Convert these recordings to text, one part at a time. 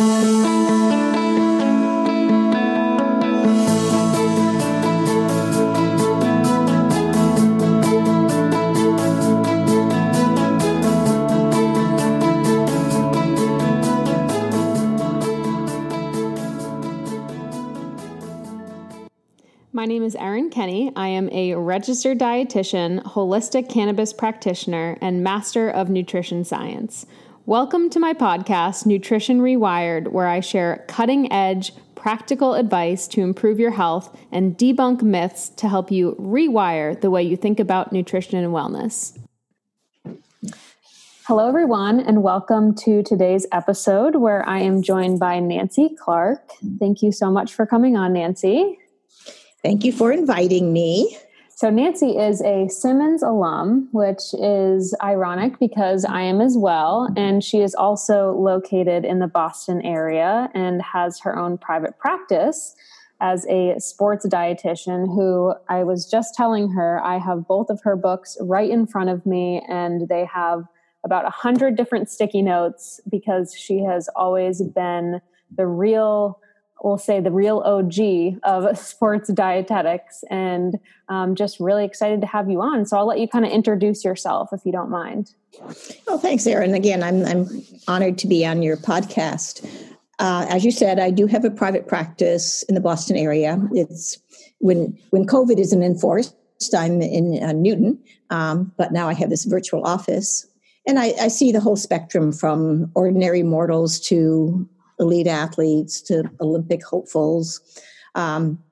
My name is Erin Kenny. I am a registered dietitian, holistic cannabis practitioner, and master of nutrition science. Welcome to my podcast, Nutrition Rewired, where I share cutting edge, practical advice to improve your health and debunk myths to help you rewire the way you think about nutrition and wellness. Hello, everyone, and welcome to today's episode where I am joined by Nancy Clark. Thank you so much for coming on, Nancy. Thank you for inviting me. So, Nancy is a Simmons alum, which is ironic because I am as well. And she is also located in the Boston area and has her own private practice as a sports dietitian who I was just telling her I have both of her books right in front of me and they have about a hundred different sticky notes because she has always been the real we'll say the real OG of sports dietetics, and um, just really excited to have you on. So I'll let you kind of introduce yourself if you don't mind. Oh, thanks, Erin. Again, I'm I'm honored to be on your podcast. Uh, as you said, I do have a private practice in the Boston area. It's when when COVID isn't enforced. I'm in uh, Newton, um, but now I have this virtual office, and I, I see the whole spectrum from ordinary mortals to elite athletes to Olympic hopefuls. Um,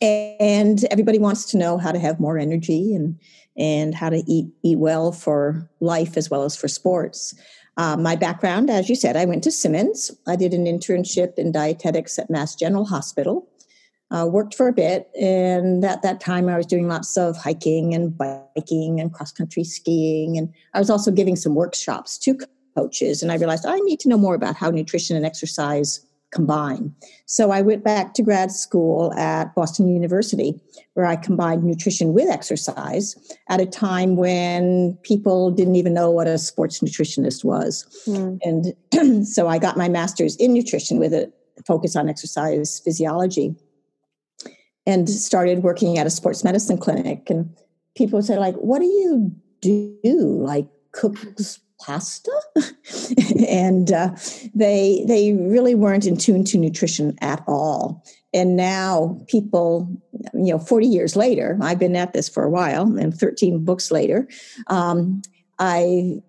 and everybody wants to know how to have more energy and and how to eat eat well for life as well as for sports. Uh, my background, as you said, I went to Simmons. I did an internship in dietetics at Mass General Hospital. Uh, worked for a bit, and at that time I was doing lots of hiking and biking and cross country skiing, and I was also giving some workshops to coaches. And I realized I need to know more about how nutrition and exercise combine. So I went back to grad school at Boston University, where I combined nutrition with exercise at a time when people didn't even know what a sports nutritionist was. Mm. And so I got my master's in nutrition with a focus on exercise physiology and started working at a sports medicine clinic. And people would say, like, what do you do? Like cook pasta and uh, they they really weren't in tune to nutrition at all. And now people you know 40 years later i've been at this for a while and 13 books later um, i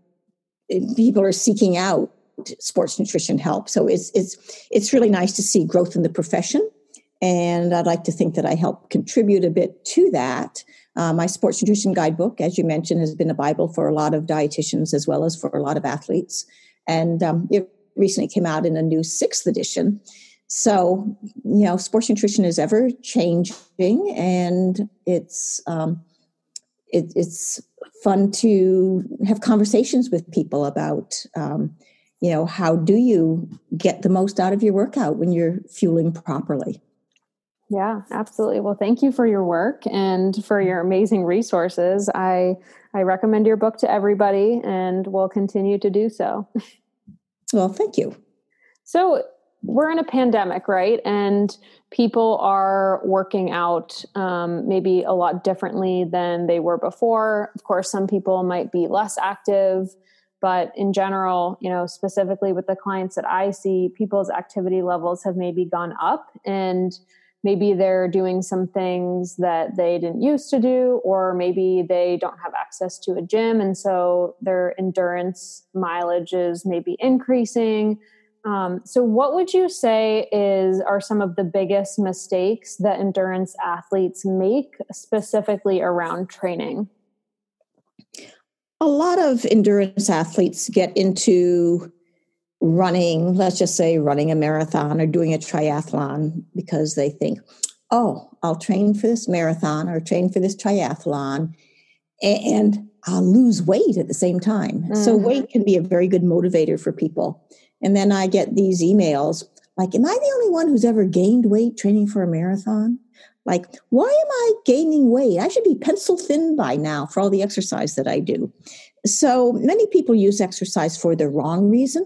people are seeking out sports nutrition help. So it's it's it's really nice to see growth in the profession and i'd like to think that i help contribute a bit to that uh, my sports nutrition guidebook, as you mentioned, has been a Bible for a lot of dietitians as well as for a lot of athletes. And um, it recently came out in a new sixth edition. So, you know, sports nutrition is ever changing and it's, um, it, it's fun to have conversations with people about, um, you know, how do you get the most out of your workout when you're fueling properly? Yeah, absolutely. Well, thank you for your work and for your amazing resources. I I recommend your book to everybody and will continue to do so. Well, thank you. So, we're in a pandemic, right? And people are working out um, maybe a lot differently than they were before. Of course, some people might be less active, but in general, you know, specifically with the clients that I see, people's activity levels have maybe gone up and maybe they're doing some things that they didn't used to do or maybe they don't have access to a gym and so their endurance mileage is maybe increasing. Um, so what would you say is are some of the biggest mistakes that endurance athletes make specifically around training? A lot of endurance athletes get into running, let's just say running a marathon or doing a triathlon because they think, oh, I'll train for this marathon or train for this triathlon and I'll lose weight at the same time. Mm-hmm. So, weight can be a very good motivator for people. And then I get these emails like, Am I the only one who's ever gained weight training for a marathon? Like, why am I gaining weight? I should be pencil thin by now for all the exercise that I do. So, many people use exercise for the wrong reason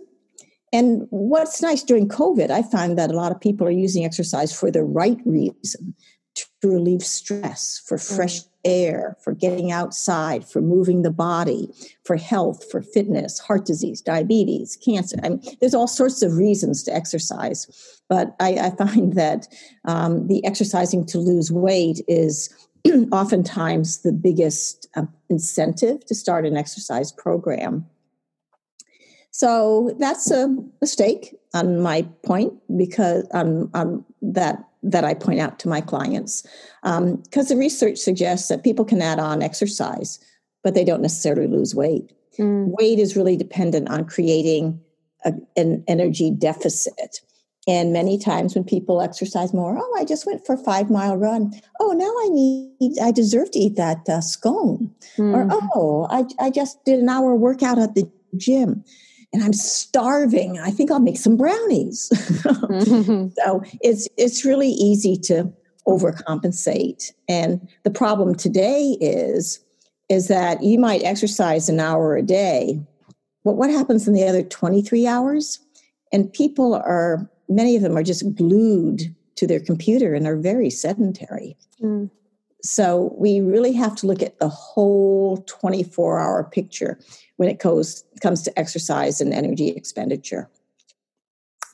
and what's nice during COVID, I find that a lot of people are using exercise for the right reason to relieve stress, for fresh mm. air, for getting outside, for moving the body, for health, for fitness, heart disease, diabetes, cancer. I mean, there's all sorts of reasons to exercise. But I, I find that um, the exercising to lose weight is oftentimes the biggest uh, incentive to start an exercise program. So that's a mistake on my point because um, um, that that I point out to my clients because um, the research suggests that people can add on exercise, but they don't necessarily lose weight. Mm. Weight is really dependent on creating a, an energy deficit. And many times when people exercise more, oh, I just went for a five mile run. Oh, now I need, I deserve to eat that uh, scone. Mm. Or, oh, I, I just did an hour workout at the gym and I'm starving. I think I'll make some brownies. mm-hmm. So it's it's really easy to overcompensate. And the problem today is is that you might exercise an hour a day, but what happens in the other 23 hours? And people are many of them are just glued to their computer and are very sedentary. Mm. So we really have to look at the whole 24 hour picture when it goes, comes to exercise and energy expenditure.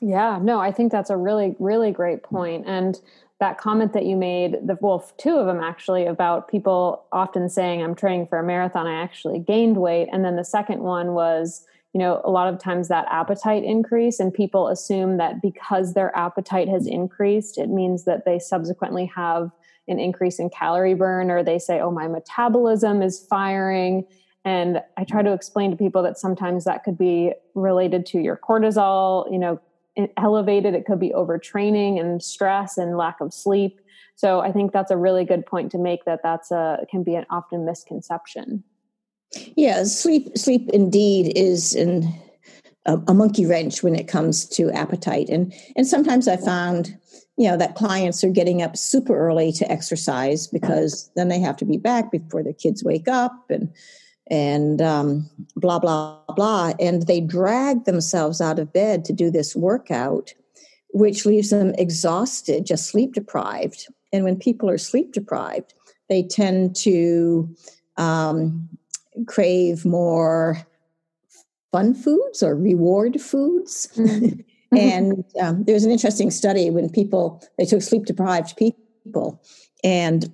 Yeah, no, I think that's a really, really great point. And that comment that you made, the well, two of them actually, about people often saying, I'm training for a marathon, I actually gained weight. And then the second one was, you know, a lot of times that appetite increase, and people assume that because their appetite has increased, it means that they subsequently have an increase in calorie burn, or they say, oh, my metabolism is firing. And I try to explain to people that sometimes that could be related to your cortisol, you know, elevated. It could be overtraining and stress and lack of sleep. So I think that's a really good point to make that that's a can be an often misconception. Yeah, sleep sleep indeed is in a, a monkey wrench when it comes to appetite, and and sometimes I found you know that clients are getting up super early to exercise because then they have to be back before their kids wake up and and um, blah, blah, blah. And they drag themselves out of bed to do this workout, which leaves them exhausted, just sleep deprived. And when people are sleep deprived, they tend to um, crave more fun foods or reward foods. Mm-hmm. and um, there's an interesting study when people, they took sleep deprived people and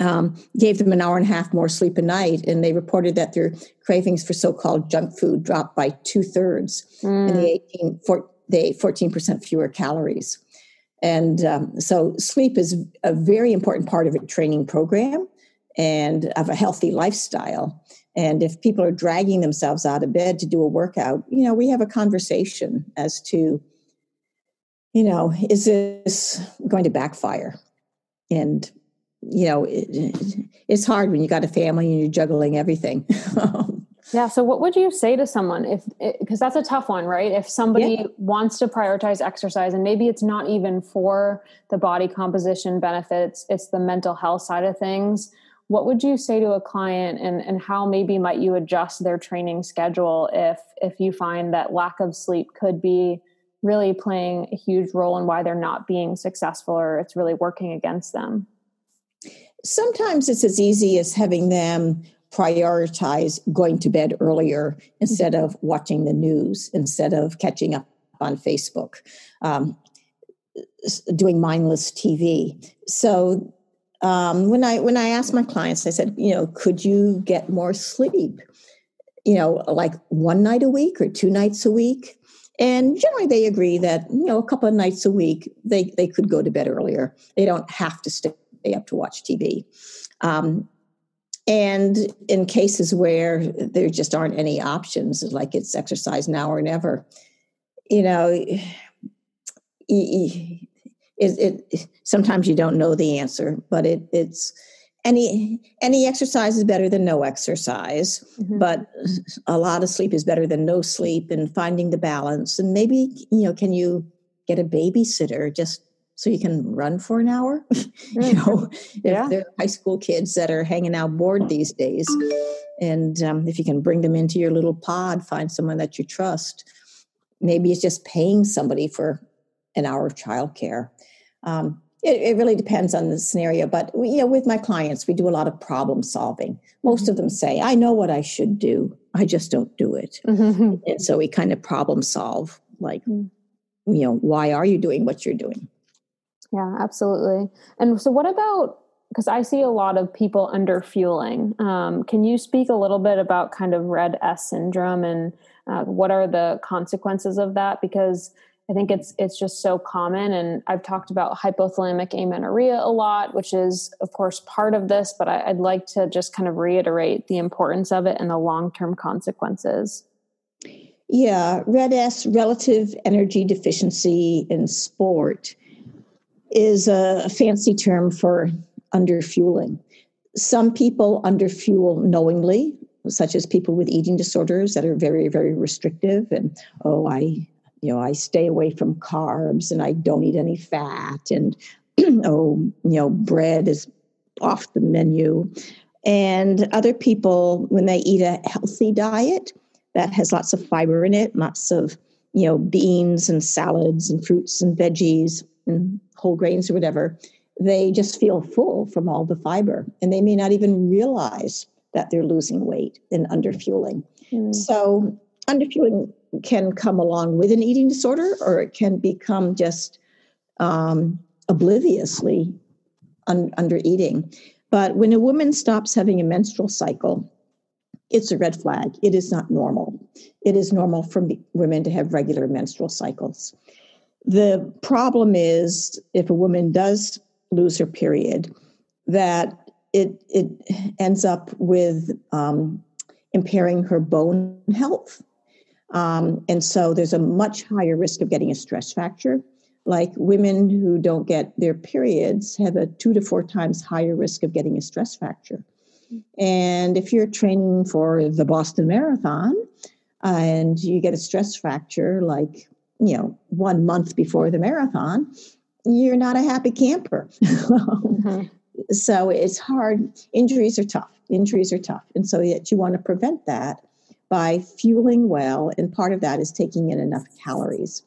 um, gave them an hour and a half more sleep a night, and they reported that their cravings for so-called junk food dropped by two thirds, mm. and the 18, four, they 14% fewer calories. And um, so, sleep is a very important part of a training program and of a healthy lifestyle. And if people are dragging themselves out of bed to do a workout, you know, we have a conversation as to, you know, is this going to backfire? And you know, it, it's hard when you got a family and you're juggling everything. yeah. So, what would you say to someone if, because that's a tough one, right? If somebody yeah. wants to prioritize exercise and maybe it's not even for the body composition benefits, it's the mental health side of things. What would you say to a client and, and how maybe might you adjust their training schedule if if you find that lack of sleep could be really playing a huge role in why they're not being successful or it's really working against them? Sometimes it's as easy as having them prioritize going to bed earlier instead of watching the news, instead of catching up on Facebook, um, doing mindless TV. So um, when I when I asked my clients, I said, you know, could you get more sleep? You know, like one night a week or two nights a week. And generally, they agree that you know a couple of nights a week they they could go to bed earlier. They don't have to stay up to watch TV. Um, and in cases where there just aren't any options, like it's exercise now or never, you know, it, it, it sometimes you don't know the answer, but it, it's any any exercise is better than no exercise mm-hmm. but a lot of sleep is better than no sleep and finding the balance and maybe you know can you get a babysitter just so you can run for an hour. you mm. know, yeah. if they're high school kids that are hanging out bored these days, and um, if you can bring them into your little pod, find someone that you trust. maybe it's just paying somebody for an hour of childcare. Um, it, it, really depends on the scenario, but we, you know, with my clients, we do a lot of problem solving. Most of them mm-hmm. say, "I know what I should do, I just don't do it," mm-hmm. and so we kind of problem solve, like, mm. you know, why are you doing what you're doing? Yeah, absolutely. And so, what about because I see a lot of people under fueling? Um, can you speak a little bit about kind of red S syndrome and uh, what are the consequences of that? Because I think it's it's just so common, and I've talked about hypothalamic amenorrhea a lot, which is of course part of this. But I, I'd like to just kind of reiterate the importance of it and the long term consequences. Yeah, red S, relative energy deficiency in sport, is a fancy term for underfueling. Some people underfuel knowingly, such as people with eating disorders that are very, very restrictive and, oh, I you know, I stay away from carbs and I don't eat any fat and oh, you know, bread is off the menu. And other people, when they eat a healthy diet that has lots of fiber in it, lots of, you know, beans and salads and fruits and veggies and whole grains or whatever, they just feel full from all the fiber. And they may not even realize that they're losing weight and underfueling. Mm. So underfueling can come along with an eating disorder or it can become just um, obliviously un- under eating. But when a woman stops having a menstrual cycle, it's a red flag. It is not normal. It is normal for women to have regular menstrual cycles. The problem is if a woman does lose her period, that it it ends up with um, impairing her bone health um, and so there's a much higher risk of getting a stress fracture. Like women who don't get their periods have a two to four times higher risk of getting a stress fracture. And if you're training for the Boston Marathon and you get a stress fracture, like, you know, one month before the marathon, you're not a happy camper. mm-hmm. So it's hard. Injuries are tough. Injuries are tough. And so yet you want to prevent that by fueling well, and part of that is taking in enough calories.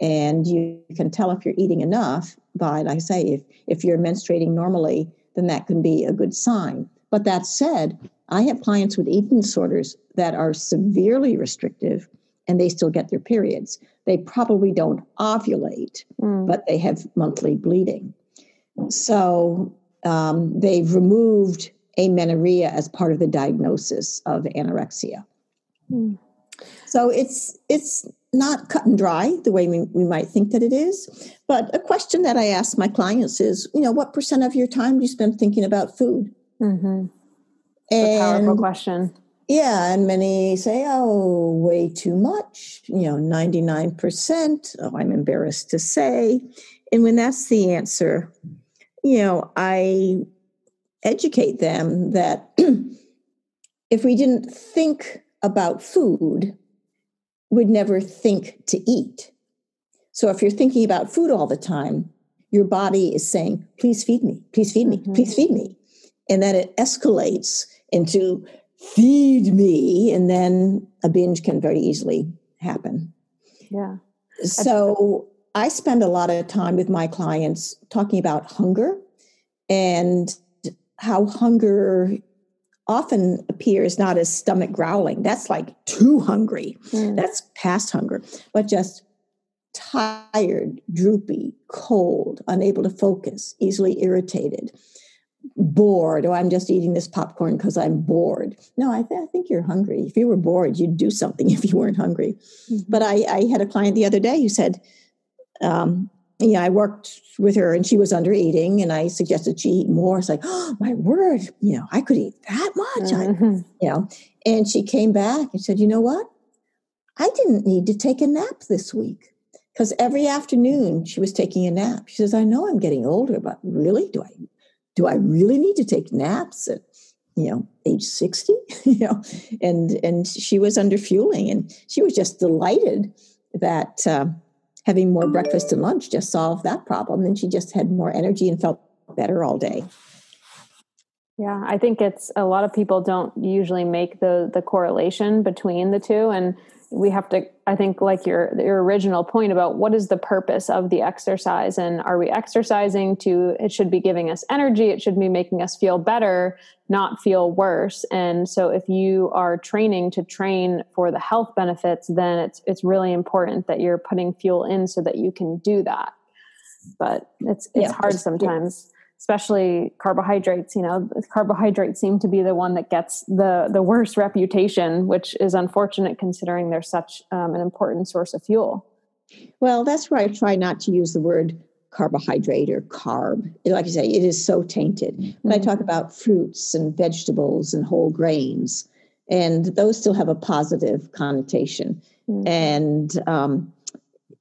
And you can tell if you're eating enough by, like I say, if, if you're menstruating normally, then that can be a good sign. But that said, I have clients with eating disorders that are severely restrictive and they still get their periods. They probably don't ovulate, mm. but they have monthly bleeding. So um, they've removed amenorrhea as part of the diagnosis of anorexia. So it's it's not cut and dry the way we, we might think that it is. But a question that I ask my clients is, you know, what percent of your time do you spend thinking about food? Mm-hmm. And, a powerful question. Yeah, and many say, oh, way too much, you know, 99%. Oh, I'm embarrassed to say. And when that's the answer, you know, I educate them that if we didn't think about food would never think to eat. So if you're thinking about food all the time, your body is saying, please feed me, please feed me, mm-hmm. please feed me. And then it escalates into feed me, and then a binge can very easily happen. Yeah. So I spend a lot of time with my clients talking about hunger and how hunger often appears not as stomach growling. That's like too hungry. Mm. That's past hunger, but just tired, droopy, cold, unable to focus, easily irritated, bored. Oh, I'm just eating this popcorn because I'm bored. No, I, th- I, think you're hungry. If you were bored, you'd do something if you weren't hungry. Mm-hmm. But I, I, had a client the other day who said, um, yeah, I worked with her and she was under eating and I suggested she eat more. It's like, oh my word, you know, I could eat that much. Mm-hmm. I, you know, and she came back and said, you know what? I didn't need to take a nap this week because every afternoon she was taking a nap. She says, I know I'm getting older, but really, do I do I really need to take naps at you know age 60? you know, and and she was under fueling and she was just delighted that uh, having more breakfast and lunch just solved that problem. And she just had more energy and felt better all day. Yeah, I think it's a lot of people don't usually make the the correlation between the two and we have to i think like your your original point about what is the purpose of the exercise and are we exercising to it should be giving us energy it should be making us feel better not feel worse. And so if you are training to train for the health benefits then it's it's really important that you're putting fuel in so that you can do that. But it's it's yeah, hard sometimes especially carbohydrates you know carbohydrates seem to be the one that gets the the worst reputation which is unfortunate considering they're such um, an important source of fuel well that's why i try not to use the word carbohydrate or carb like you say it is so tainted mm-hmm. but i talk about fruits and vegetables and whole grains and those still have a positive connotation mm-hmm. and um,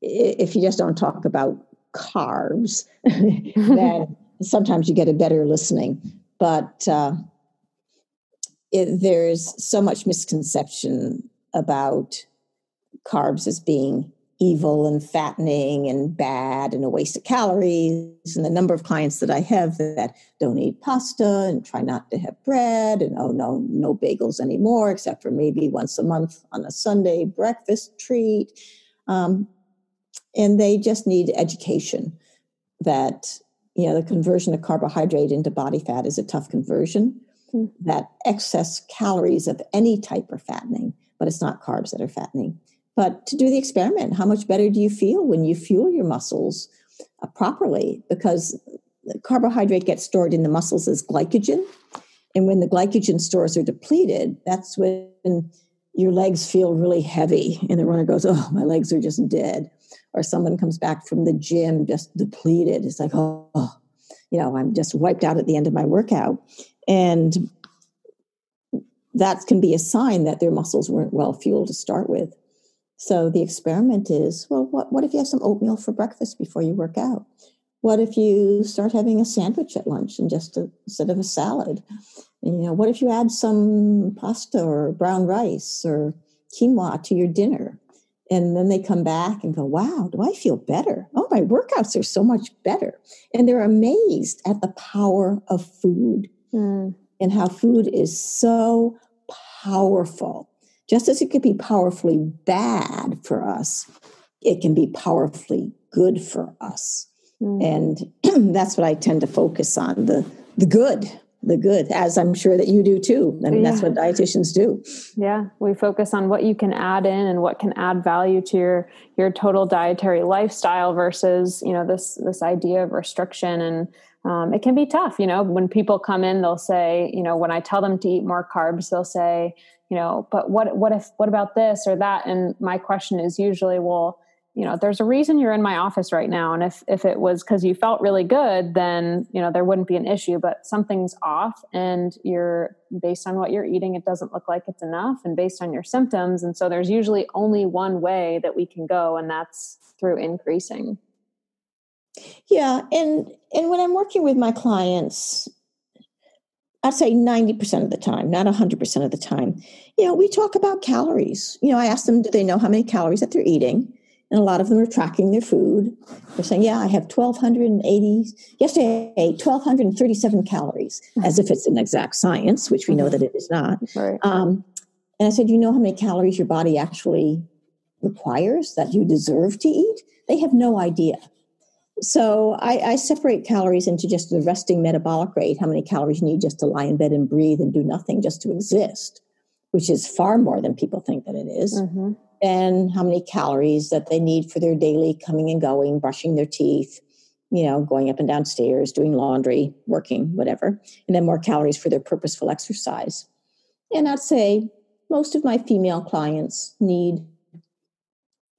if you just don't talk about carbs then sometimes you get a better listening, but uh, it, there's so much misconception about carbs as being evil and fattening and bad and a waste of calories. And the number of clients that I have that don't eat pasta and try not to have bread and oh no, no bagels anymore, except for maybe once a month on a Sunday breakfast treat. Um, and they just need education that you know, the conversion of carbohydrate into body fat is a tough conversion. Mm-hmm. That excess calories of any type are fattening, but it's not carbs that are fattening. But to do the experiment, how much better do you feel when you fuel your muscles uh, properly? Because carbohydrate gets stored in the muscles as glycogen. And when the glycogen stores are depleted, that's when your legs feel really heavy and the runner goes, Oh, my legs are just dead or someone comes back from the gym just depleted. It's like, oh, you know, I'm just wiped out at the end of my workout. And that can be a sign that their muscles weren't well fueled to start with. So the experiment is well, what, what if you have some oatmeal for breakfast before you work out? What if you start having a sandwich at lunch and just a, instead of a salad? And, you know, what if you add some pasta or brown rice or quinoa to your dinner? And then they come back and go, wow, do I feel better? Oh, my workouts are so much better. And they're amazed at the power of food mm. and how food is so powerful. Just as it could be powerfully bad for us, it can be powerfully good for us. Mm. And that's what I tend to focus on the, the good the good, as I'm sure that you do too. I mean, yeah. that's what dietitians do. Yeah, we focus on what you can add in and what can add value to your your total dietary lifestyle versus you know this this idea of restriction and um, it can be tough. You know, when people come in, they'll say, you know, when I tell them to eat more carbs, they'll say, you know, but what what if what about this or that? And my question is usually, well you know there's a reason you're in my office right now and if if it was because you felt really good then you know there wouldn't be an issue but something's off and you're based on what you're eating it doesn't look like it's enough and based on your symptoms and so there's usually only one way that we can go and that's through increasing yeah and and when i'm working with my clients I'd say 90% of the time, not 100% of the time. You know, we talk about calories. You know, I ask them, do they know how many calories that they're eating? And a lot of them are tracking their food. They're saying, "Yeah, I have 1,280. Yesterday, I ate 1,237 calories," as if it's an exact science, which we know that it is not. Right. Um, and I said, "You know how many calories your body actually requires that you deserve to eat?" They have no idea. So I, I separate calories into just the resting metabolic rate, how many calories you need just to lie in bed and breathe and do nothing, just to exist, which is far more than people think that it is. Mm-hmm and how many calories that they need for their daily coming and going, brushing their teeth, you know, going up and down stairs, doing laundry, working, whatever, and then more calories for their purposeful exercise. And I'd say most of my female clients need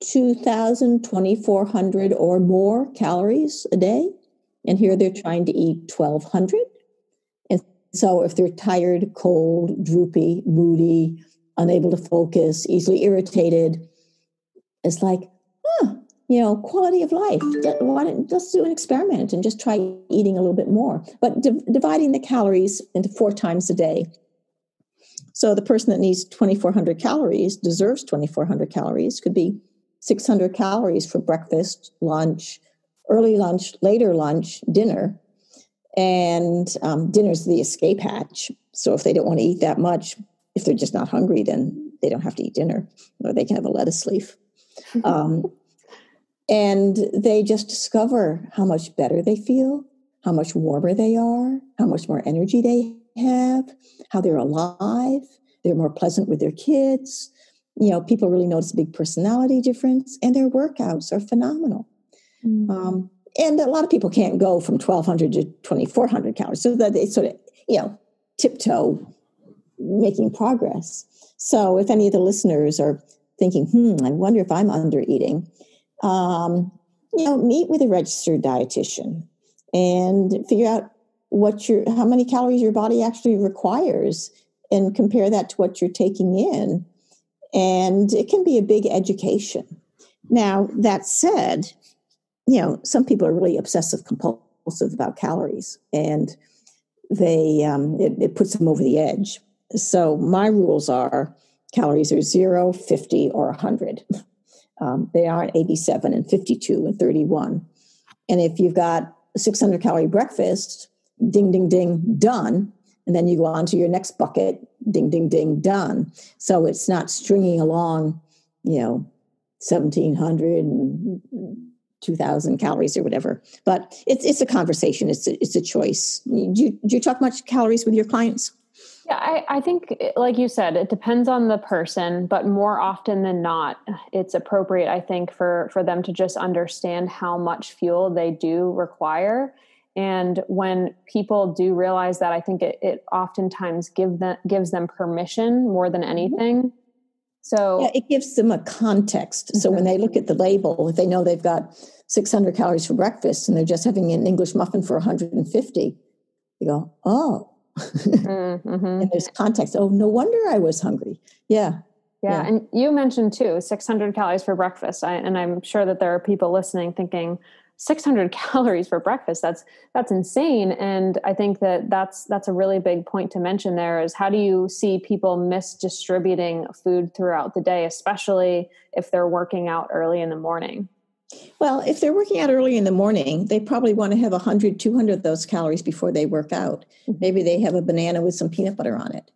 2,000, 2,400 or more calories a day. And here they're trying to eat 1,200. And so if they're tired, cold, droopy, moody, unable to focus, easily irritated. It's like, huh, you know, quality of life. Why don't let's do an experiment and just try eating a little bit more, but di- dividing the calories into four times a day. So the person that needs 2,400 calories deserves 2,400 calories. Could be 600 calories for breakfast, lunch, early lunch, later lunch, dinner, and um, dinner's the escape hatch. So if they don't want to eat that much, if they're just not hungry, then they don't have to eat dinner, or they can have a lettuce leaf. Um, and they just discover how much better they feel, how much warmer they are, how much more energy they have, how they're alive, they're more pleasant with their kids. You know, people really notice a big personality difference, and their workouts are phenomenal. Mm-hmm. Um, and a lot of people can't go from 1200 to 2400 calories so that they sort of you know tiptoe making progress. So if any of the listeners are thinking hmm i wonder if i'm under eating um, you know meet with a registered dietitian and figure out what your how many calories your body actually requires and compare that to what you're taking in. And it can be a big education. Now that said you know, some people are really obsessive compulsive about calories and they um, it, it puts them over the edge. So my rules are calories are 0, 50, or 100. Um, they aren't 87 and 52 and 31. And if you've got 600 calorie breakfast, ding, ding, ding, done. And then you go on to your next bucket, ding, ding, ding, done. So it's not stringing along, you know, 1700 and 2000 calories or whatever but it's it's a conversation it's a, it's a choice do you, do you talk much calories with your clients yeah I, I think like you said it depends on the person but more often than not it's appropriate i think for for them to just understand how much fuel they do require and when people do realize that i think it, it oftentimes give them gives them permission more than mm-hmm. anything so yeah, it gives them a context. So when they look at the label, if they know they've got 600 calories for breakfast and they're just having an English muffin for 150, they go, oh. Mm-hmm. and there's context. Oh, no wonder I was hungry. Yeah. Yeah, yeah. and you mentioned too 600 calories for breakfast, I, and I'm sure that there are people listening thinking, 600 calories for breakfast that's that's insane and i think that that's that's a really big point to mention there is how do you see people misdistributing food throughout the day especially if they're working out early in the morning well if they're working out early in the morning they probably want to have 100 200 of those calories before they work out mm-hmm. maybe they have a banana with some peanut butter on it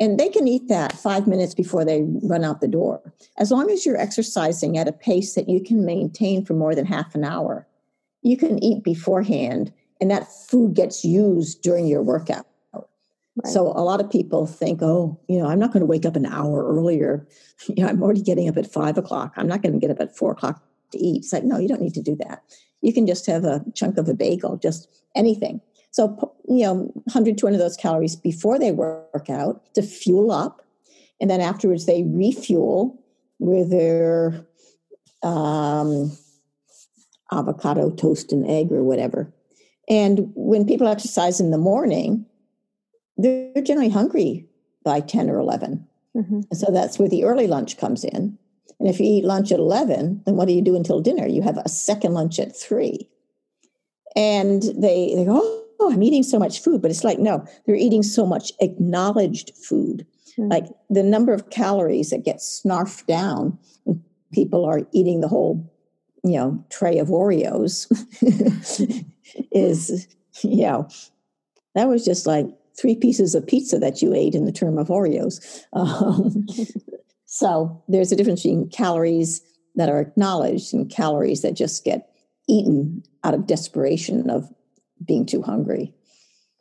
and they can eat that five minutes before they run out the door as long as you're exercising at a pace that you can maintain for more than half an hour you can eat beforehand and that food gets used during your workout. Right. So a lot of people think, oh, you know, I'm not going to wake up an hour earlier. You know, I'm already getting up at five o'clock. I'm not going to get up at four o'clock to eat. It's like, no, you don't need to do that. You can just have a chunk of a bagel, just anything. So, you know, 100, 200 of those calories before they work out to fuel up. And then afterwards, they refuel with their um, avocado toast and egg or whatever. And when people exercise in the morning, they're generally hungry by 10 or 11. Mm-hmm. So that's where the early lunch comes in. And if you eat lunch at 11, then what do you do until dinner? You have a second lunch at 3. And they, they go, oh, I'm eating so much food. But it's like, no, they're eating so much acknowledged food. Mm-hmm. Like the number of calories that get snarfed down when people are eating the whole you know tray of Oreos is you know that was just like three pieces of pizza that you ate in the term of Oreos. Um, so there's a difference between calories that are acknowledged and calories that just get eaten out of desperation of being too hungry.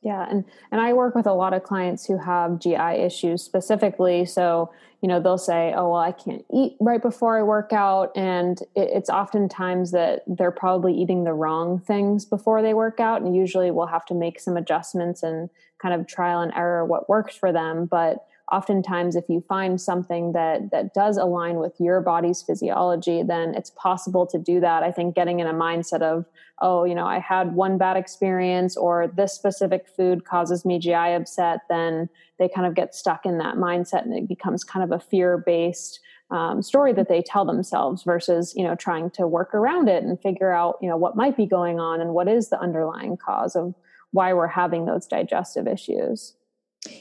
Yeah, and and I work with a lot of clients who have GI issues specifically. So you know they'll say, "Oh well, I can't eat right before I work out," and it, it's oftentimes that they're probably eating the wrong things before they work out, and usually we'll have to make some adjustments and kind of trial and error what works for them. But oftentimes if you find something that that does align with your body's physiology then it's possible to do that. I think getting in a mindset of oh you know i had one bad experience or this specific food causes me gi upset then they kind of get stuck in that mindset and it becomes kind of a fear based um, story that they tell themselves versus you know trying to work around it and figure out you know what might be going on and what is the underlying cause of why we're having those digestive issues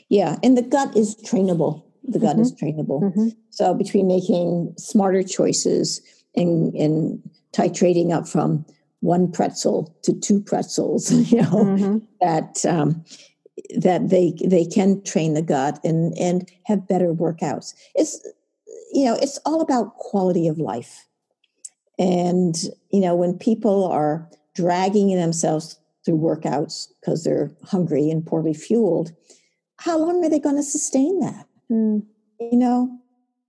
yeah, and the gut is trainable. The gut mm-hmm. is trainable. Mm-hmm. So between making smarter choices and, and titrating up from one pretzel to two pretzels, you know, mm-hmm. that um, that they they can train the gut and and have better workouts. It's you know, it's all about quality of life. And, you know, when people are dragging themselves through workouts because they're hungry and poorly fueled, how long are they going to sustain that? Mm. You know,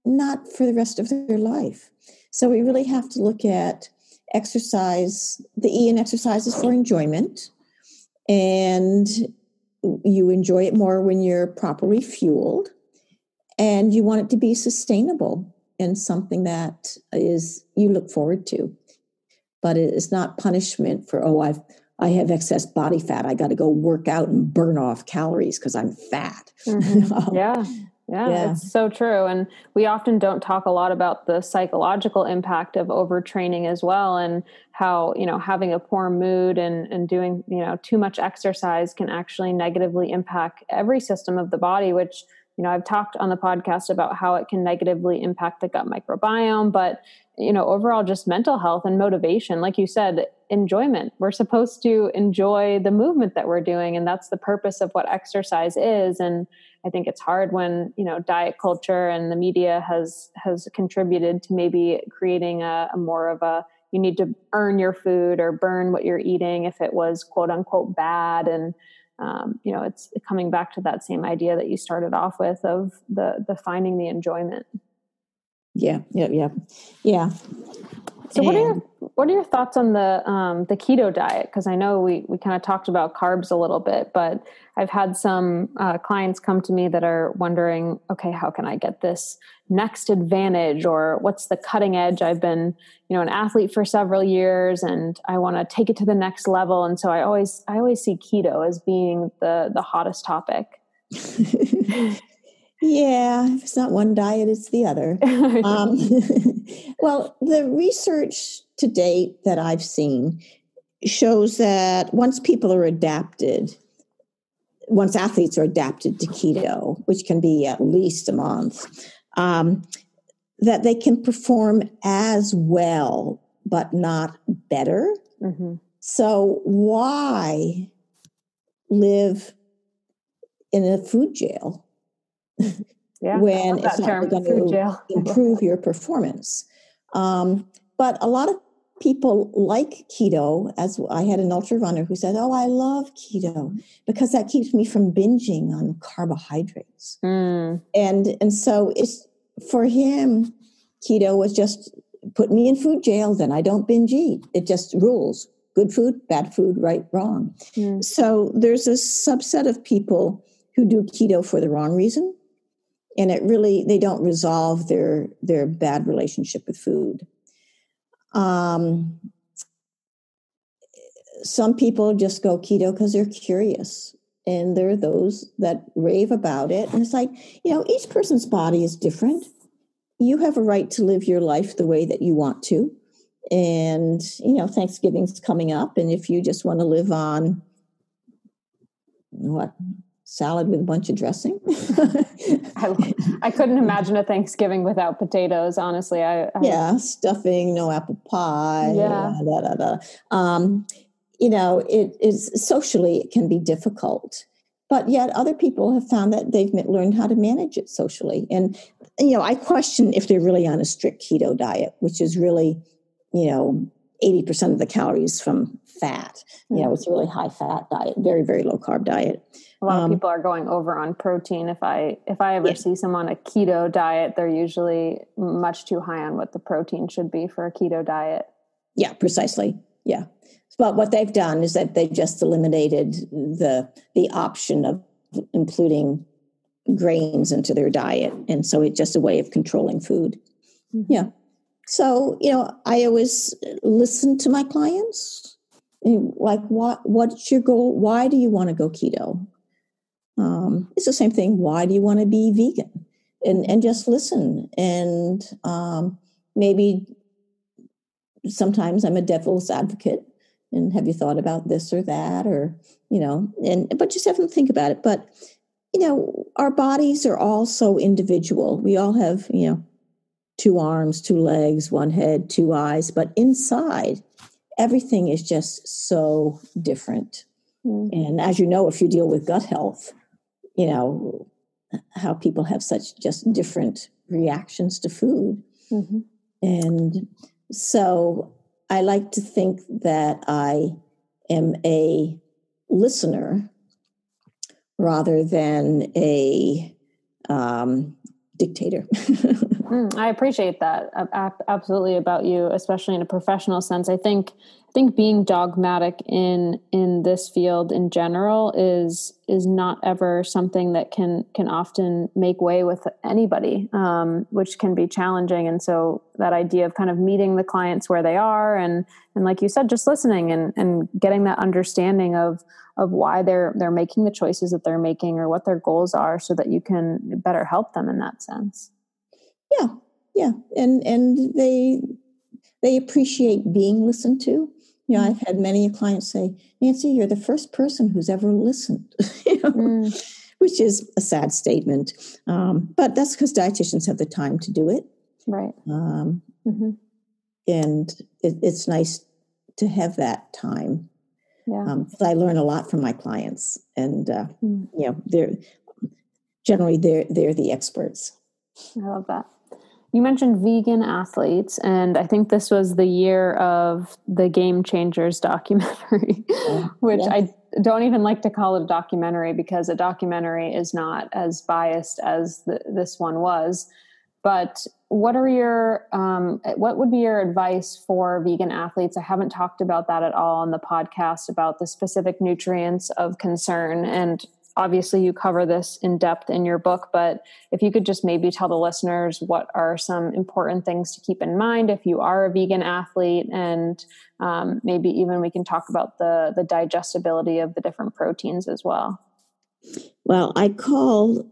not for the rest of their life. So we really have to look at exercise. The E in exercise is for enjoyment, and you enjoy it more when you're properly fueled, and you want it to be sustainable and something that is you look forward to. But it is not punishment for oh I've I have excess body fat. I got to go work out and burn off calories because I'm fat. Mm-hmm. yeah. Yeah, yeah, it's so true. And we often don't talk a lot about the psychological impact of overtraining as well and how, you know, having a poor mood and, and doing, you know, too much exercise can actually negatively impact every system of the body, which, you know, I've talked on the podcast about how it can negatively impact the gut microbiome, but, you know, overall just mental health and motivation. Like you said, enjoyment. We're supposed to enjoy the movement that we're doing. And that's the purpose of what exercise is. And, I think it's hard when you know diet culture and the media has has contributed to maybe creating a, a more of a you need to earn your food or burn what you're eating if it was quote unquote bad and um, you know it's coming back to that same idea that you started off with of the the finding the enjoyment. Yeah yeah yeah. Yeah so what are your what are your thoughts on the um, the keto diet? Because I know we we kind of talked about carbs a little bit, but I've had some uh, clients come to me that are wondering, okay, how can I get this next advantage, or what's the cutting edge? I've been you know an athlete for several years, and I want to take it to the next level, and so I always I always see keto as being the the hottest topic. Yeah, if it's not one diet, it's the other. um, well, the research to date that I've seen shows that once people are adapted, once athletes are adapted to keto, which can be at least a month, um, that they can perform as well, but not better. Mm-hmm. So, why live in a food jail? yeah, when it's not going to improve your performance. Um, but a lot of people like keto, as I had an ultra runner who said, Oh, I love keto because that keeps me from binging on carbohydrates. Mm. And and so it's for him, keto was just put me in food jail, then I don't binge eat. It just rules. Good food, bad food, right, wrong. Mm. So there's a subset of people who do keto for the wrong reason and it really they don't resolve their their bad relationship with food. Um, some people just go keto because they're curious and there are those that rave about it and it's like you know each person's body is different. You have a right to live your life the way that you want to and you know thanksgiving's coming up and if you just want to live on what salad with a bunch of dressing. I, I, couldn't imagine a Thanksgiving without potatoes. Honestly, I, I yeah, stuffing, no apple pie. Yeah, da, da, da. Um, you know, it is socially it can be difficult, but yet other people have found that they've learned how to manage it socially. And you know, I question if they're really on a strict keto diet, which is really, you know, 80% of the calories from fat. You know, it's a really high fat diet, very, very low carb diet. A lot um, of people are going over on protein. If I if I ever yeah. see someone a keto diet, they're usually much too high on what the protein should be for a keto diet. Yeah, precisely. Yeah. But what they've done is that they've just eliminated the the option of including grains into their diet. And so it's just a way of controlling food. Mm-hmm. Yeah. So, you know, I always listen to my clients. Like, what what's your goal? Why do you want to go keto? Um, it's the same thing. Why do you want to be vegan? And and just listen. And um, maybe sometimes I'm a devil's advocate. And have you thought about this or that? Or you know, and but just have them think about it. But you know, our bodies are all so individual. We all have you know two arms, two legs, one head, two eyes, but inside, everything is just so different. Mm-hmm. And as you know, if you deal with gut health, you know, how people have such just different reactions to food. Mm-hmm. And so I like to think that I am a listener rather than a um, dictator. mm, I appreciate that absolutely about you, especially in a professional sense. I think I think being dogmatic in in this field in general is is not ever something that can can often make way with anybody, um, which can be challenging. And so that idea of kind of meeting the clients where they are, and and like you said, just listening and and getting that understanding of of why they're they're making the choices that they're making or what their goals are, so that you can better help them in that sense. Yeah, yeah, and and they they appreciate being listened to you know, I've had many clients say, Nancy, you're the first person who's ever listened, you know, mm. which is a sad statement. Um, but that's because dietitians have the time to do it. Right. Um, mm-hmm. And it, it's nice to have that time. Yeah. Um, I learn a lot from my clients, and uh, mm. you know, they're generally they're they're the experts. I love that. You mentioned vegan athletes, and I think this was the year of the Game Changers documentary, oh, which yeah. I don't even like to call it a documentary because a documentary is not as biased as the, this one was. But what are your um, what would be your advice for vegan athletes? I haven't talked about that at all on the podcast about the specific nutrients of concern, and obviously you cover this in depth in your book but if you could just maybe tell the listeners what are some important things to keep in mind if you are a vegan athlete and um, maybe even we can talk about the the digestibility of the different proteins as well well i call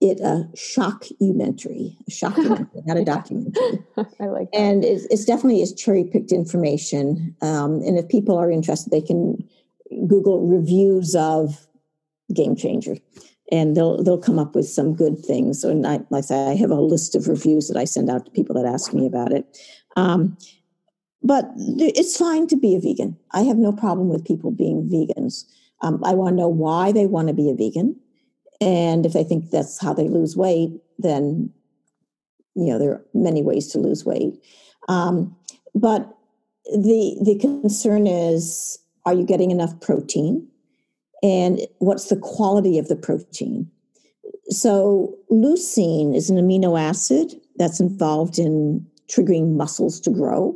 it a shockumentary, a shockumentary, not a documentary. I like that. And it's, it's definitely is cherry picked information. Um, and if people are interested, they can Google reviews of game changer and they'll they'll come up with some good things. So, I, like I say, I have a list of reviews that I send out to people that ask me about it. Um, but it's fine to be a vegan. I have no problem with people being vegans. Um, I want to know why they want to be a vegan, and if they think that's how they lose weight, then you know there are many ways to lose weight. Um, but the the concern is, are you getting enough protein? And what's the quality of the protein. So, leucine is an amino acid that's involved in triggering muscles to grow.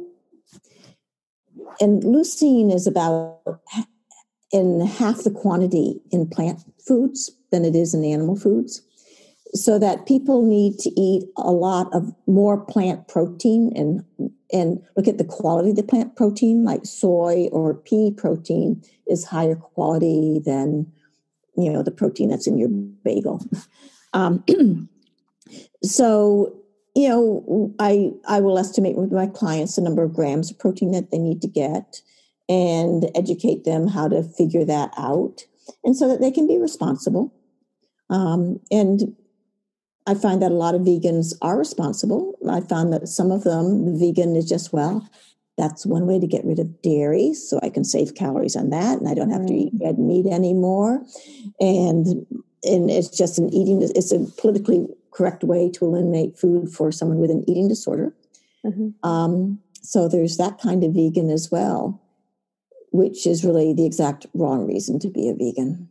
And leucine is about in half the quantity in plant foods than it is in animal foods. So that people need to eat a lot of more plant protein and and look at the quality of the plant protein, like soy or pea protein is higher quality than you know the protein that's in your bagel. Um, so you know, I I will estimate with my clients the number of grams of protein that they need to get, and educate them how to figure that out, and so that they can be responsible. Um, and I find that a lot of vegans are responsible. I found that some of them, the vegan is just, well, that's one way to get rid of dairy, so I can save calories on that, and I don't have to eat red meat anymore. And and it's just an eating. It's a politically correct way to eliminate food for someone with an eating disorder. Mm-hmm. Um, so there's that kind of vegan as well, which is really the exact wrong reason to be a vegan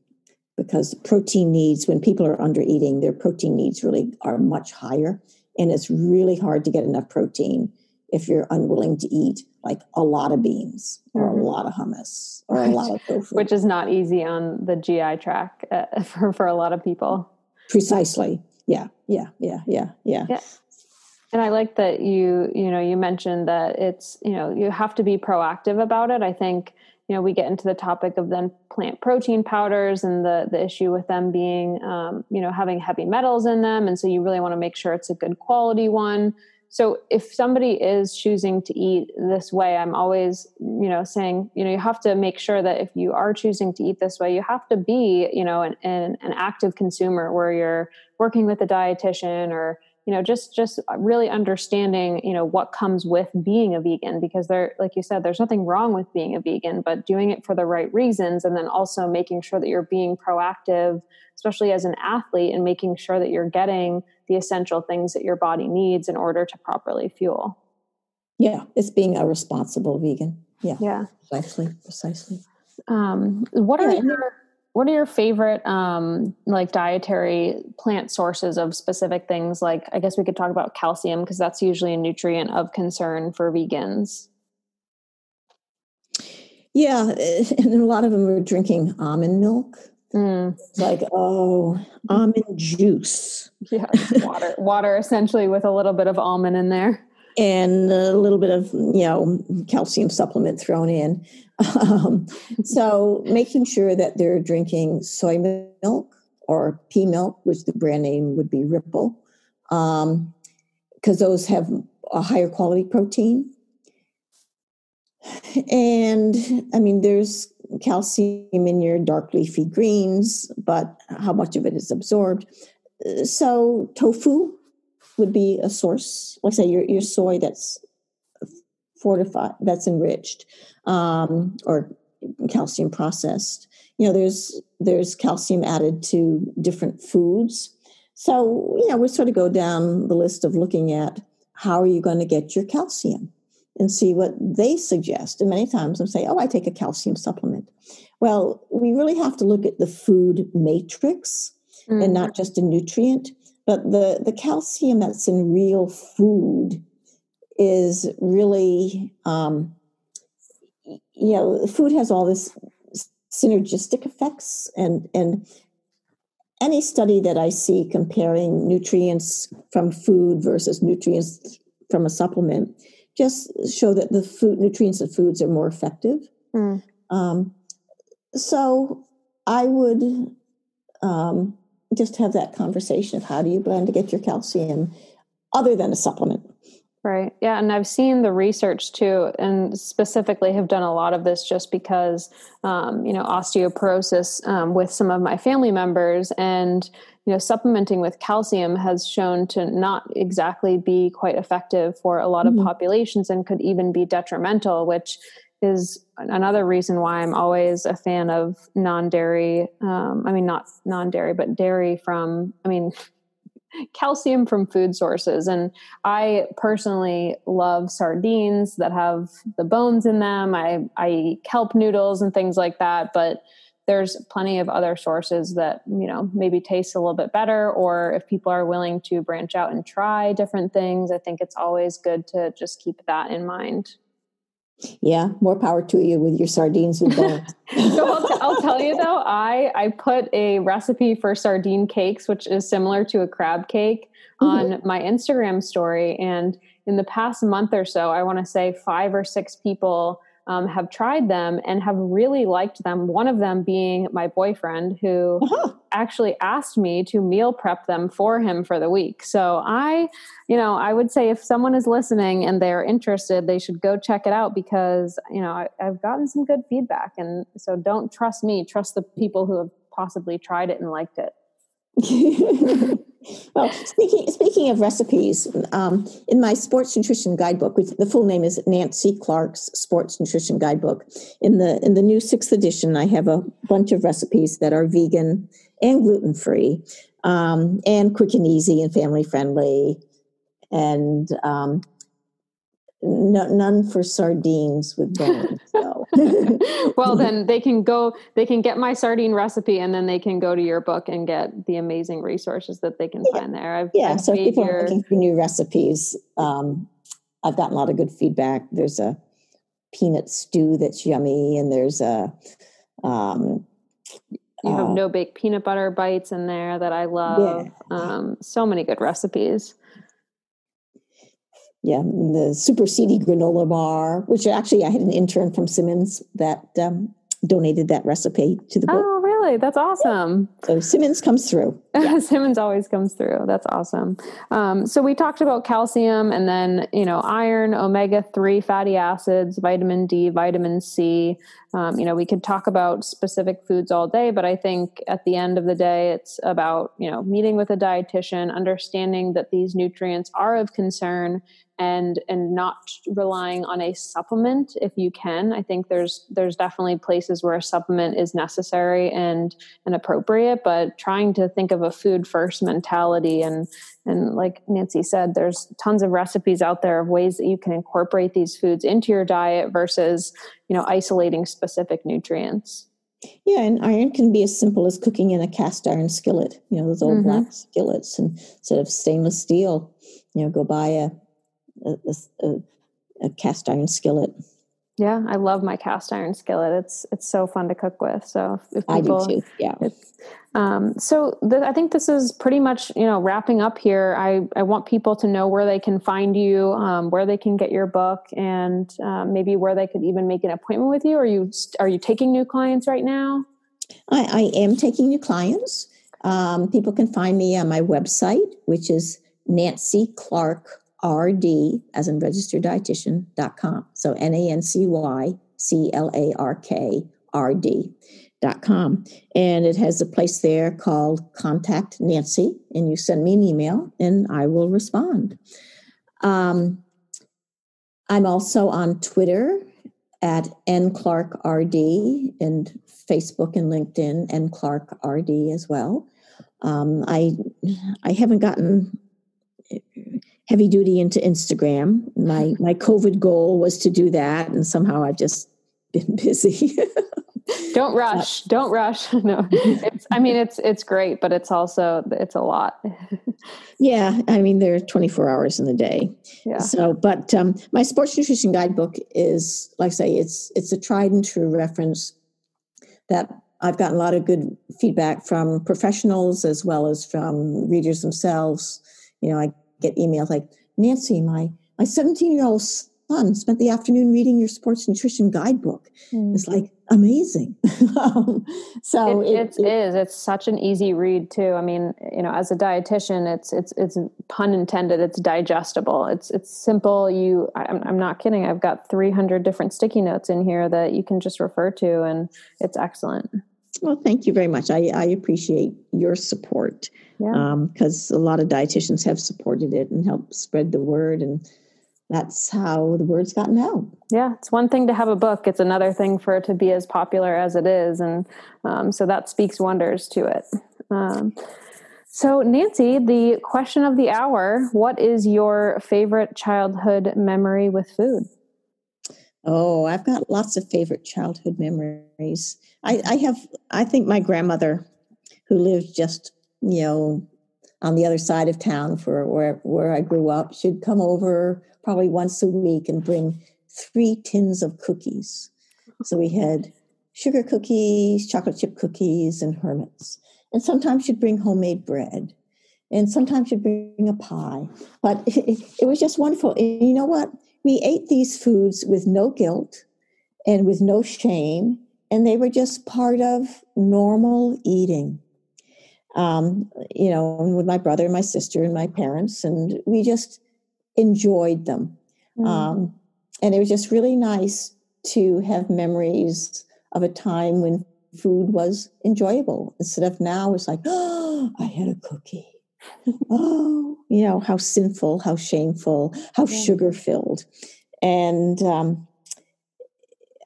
because protein needs, when people are under eating, their protein needs really are much higher. And it's really hard to get enough protein if you're unwilling to eat like a lot of beans or mm-hmm. a lot of hummus or a lot of tofu. Which is not easy on the GI tract uh, for, for a lot of people. Precisely. Yeah, yeah, yeah, yeah, yeah. Yeah. And I like that you, you know, you mentioned that it's, you know, you have to be proactive about it. I think you know we get into the topic of then plant protein powders and the the issue with them being um, you know having heavy metals in them. And so you really want to make sure it's a good quality one. So if somebody is choosing to eat this way i'm always you know saying you know you have to make sure that if you are choosing to eat this way you have to be you know an, an, an active consumer where you're working with a dietitian or you know just just really understanding you know what comes with being a vegan because there like you said there's nothing wrong with being a vegan but doing it for the right reasons and then also making sure that you're being proactive especially as an athlete and making sure that you're getting the essential things that your body needs in order to properly fuel. Yeah it's being a responsible vegan. Yeah. Yeah. Precisely precisely. Um, what are yeah, your what are your favorite um, like dietary plant sources of specific things? Like i guess we could talk about calcium because that's usually a nutrient of concern for vegans. Yeah and a lot of them are drinking almond milk. Mm. like oh almond juice. Yeah water water essentially with a little bit of almond in there and a little bit of you know calcium supplement thrown in. Um, so making sure that they're drinking soy milk or pea milk which the brand name would be ripple because um, those have a higher quality protein. And i mean there's calcium in your dark leafy greens but how much of it is absorbed? So tofu would be a source. Like I say, your your soy that's fortified, that's enriched, um, or calcium processed. You know, there's there's calcium added to different foods. So you know, we sort of go down the list of looking at how are you going to get your calcium and see what they suggest. And many times I'm say, "Oh, I take a calcium supplement." Well, we really have to look at the food matrix mm. and not just a nutrient but the, the calcium that's in real food is really, um, you know, food has all this synergistic effects and, and any study that I see comparing nutrients from food versus nutrients from a supplement just show that the food nutrients of foods are more effective. Mm. Um, so I would um, just have that conversation of how do you plan to get your calcium other than a supplement. Right. Yeah. And I've seen the research too, and specifically have done a lot of this just because, um, you know, osteoporosis um, with some of my family members and, you know, supplementing with calcium has shown to not exactly be quite effective for a lot of mm-hmm. populations and could even be detrimental, which is another reason why I'm always a fan of non-dairy. Um, I mean, not non-dairy, but dairy from. I mean, calcium from food sources. And I personally love sardines that have the bones in them. I I eat kelp noodles and things like that, but there's plenty of other sources that you know maybe taste a little bit better or if people are willing to branch out and try different things i think it's always good to just keep that in mind yeah, more power to you with your sardines with bones. so I'll, I'll, tell you though, I I put a recipe for sardine cakes, which is similar to a crab cake, mm-hmm. on my Instagram story. And in the past month or so, I want to say five or six people um, have tried them and have really liked them. One of them being my boyfriend, who uh-huh. actually asked me to meal prep them for him for the week. So I, you know, I would say if someone is listening and they're interested, they should go check it out because, you know, I, I've gotten some good feedback. And so don't trust me, trust the people who have possibly tried it and liked it. well, speaking speaking of recipes, um, in my sports nutrition guidebook, which the full name is Nancy Clark's Sports Nutrition Guidebook, in the in the new sixth edition, I have a bunch of recipes that are vegan and gluten free, um, and quick and easy and family friendly, and um, no, none for sardines with bones. So. well, then they can go. They can get my sardine recipe, and then they can go to your book and get the amazing resources that they can yeah. find there. I've, yeah. I've so people your... are looking for new recipes. Um, I've gotten a lot of good feedback. There's a peanut stew that's yummy, and there's a. Um, you have uh, no bake peanut butter bites in there that I love. Yeah. Um, so many good recipes yeah, the super seedy granola bar, which actually I had an intern from Simmons that um, donated that recipe to the book. Oh, really? That's awesome. So Simmons comes through. Yeah. Simmons always comes through. That's awesome. Um, so we talked about calcium and then, you know, iron, omega 3 fatty acids, vitamin D, vitamin C. Um, you know, we could talk about specific foods all day, but I think at the end of the day, it's about, you know, meeting with a dietitian, understanding that these nutrients are of concern and and not relying on a supplement if you can. I think there's there's definitely places where a supplement is necessary and and appropriate but trying to think of a food first mentality and and like nancy said there's tons of recipes out there of ways that you can incorporate these foods into your diet versus you know isolating specific nutrients yeah, and iron can be as simple as cooking in a cast iron skillet, you know, those old mm-hmm. black skillets, and instead of stainless steel, you know, go buy a a, a, a cast iron skillet. Yeah, I love my cast iron skillet. It's it's so fun to cook with. So if, if people, I do too. Yeah. Um, so the, I think this is pretty much you know wrapping up here. I I want people to know where they can find you, um, where they can get your book, and uh, maybe where they could even make an appointment with you. Are you are you taking new clients right now? I, I am taking new clients. Um, people can find me on my website, which is Nancy Clark RD, as in registered dietitian.com. So N A N C Y C L A R K R D. Dot com and it has a place there called contact nancy and you send me an email and i will respond um, i'm also on twitter at n clark rd and facebook and linkedin n clark rd as well um, i i haven't gotten heavy duty into Instagram. My my COVID goal was to do that, and somehow I've just been busy. don't rush. don't rush. No, it's. I mean, it's it's great, but it's also it's a lot. yeah, I mean, there are twenty four hours in the day. Yeah. So, but um, my sports nutrition guidebook is, like I say, it's it's a tried and true reference that I've gotten a lot of good feedback from professionals as well as from readers themselves. You know, I get emails like, Nancy, my my 17 year old son spent the afternoon reading your sports nutrition guidebook. Mm. It's like amazing. um, so it, it, it is. It's such an easy read too. I mean, you know, as a dietitian, it's it's it's pun intended. It's digestible. It's it's simple. You, I'm, I'm not kidding. I've got 300 different sticky notes in here that you can just refer to, and it's excellent. Well, thank you very much. I, I appreciate your support because yeah. um, a lot of dietitians have supported it and helped spread the word, and that's how the word's gotten out. Yeah, it's one thing to have a book; it's another thing for it to be as popular as it is, and um, so that speaks wonders to it. Um, so, Nancy, the question of the hour: What is your favorite childhood memory with food? Oh, I've got lots of favorite childhood memories. I, mm-hmm. I have, I think my grandmother, who lived just, you know, on the other side of town for where, where I grew up, she'd come over probably once a week and bring three tins of cookies. So we had sugar cookies, chocolate chip cookies, and hermits. And sometimes she'd bring homemade bread. And sometimes she'd bring a pie. But it, it was just wonderful. And you know what? We ate these foods with no guilt and with no shame, and they were just part of normal eating. Um, you know, with my brother and my sister and my parents, and we just enjoyed them. Mm. Um, and it was just really nice to have memories of a time when food was enjoyable instead of now it's like, oh, I had a cookie oh, you know, how sinful, how shameful, how yeah. sugar filled. And um,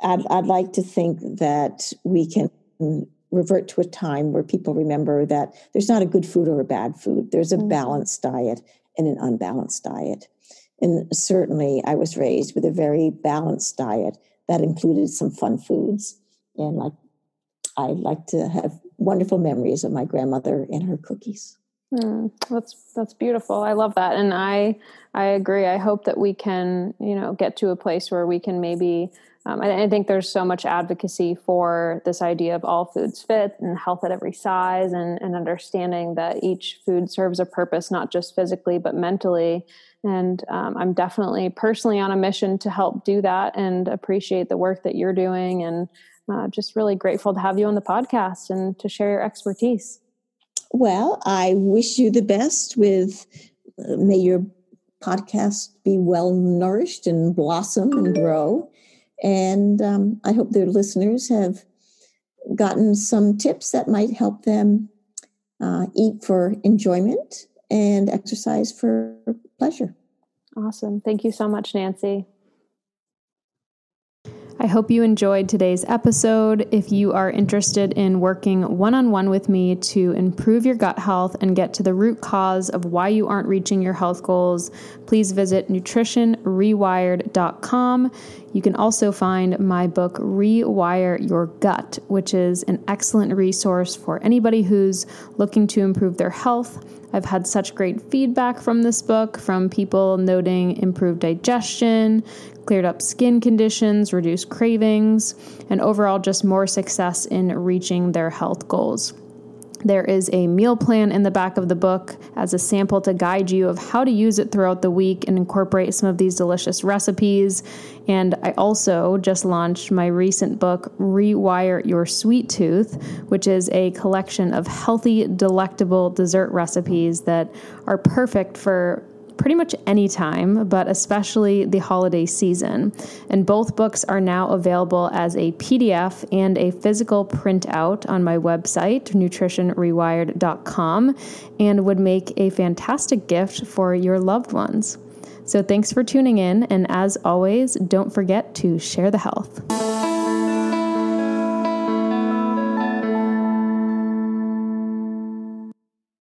I'd, I'd like to think that we can revert to a time where people remember that there's not a good food or a bad food. There's a mm-hmm. balanced diet and an unbalanced diet. And certainly, I was raised with a very balanced diet that included some fun foods. And like, I like to have wonderful memories of my grandmother and her cookies. Mm, that's that's beautiful. I love that, and I I agree. I hope that we can you know get to a place where we can maybe. Um, I, I, think there's so much advocacy for this idea of all foods fit and health at every size, and, and understanding that each food serves a purpose, not just physically but mentally. And um, I'm definitely personally on a mission to help do that, and appreciate the work that you're doing, and uh, just really grateful to have you on the podcast and to share your expertise. Well, I wish you the best with, uh, may your podcast be well nourished and blossom and grow. And um, I hope their listeners have gotten some tips that might help them uh, eat for enjoyment and exercise for pleasure. Awesome. Thank you so much, Nancy. I hope you enjoyed today's episode. If you are interested in working one on one with me to improve your gut health and get to the root cause of why you aren't reaching your health goals, please visit nutritionrewired.com. You can also find my book, Rewire Your Gut, which is an excellent resource for anybody who's looking to improve their health. I've had such great feedback from this book from people noting improved digestion, cleared up skin conditions, reduced cravings, and overall just more success in reaching their health goals. There is a meal plan in the back of the book as a sample to guide you of how to use it throughout the week and incorporate some of these delicious recipes. And I also just launched my recent book, Rewire Your Sweet Tooth, which is a collection of healthy, delectable dessert recipes that are perfect for pretty much any time, but especially the holiday season. And both books are now available as a PDF and a physical printout on my website, nutritionrewired.com, and would make a fantastic gift for your loved ones. So thanks for tuning in, and as always, don't forget to share the health.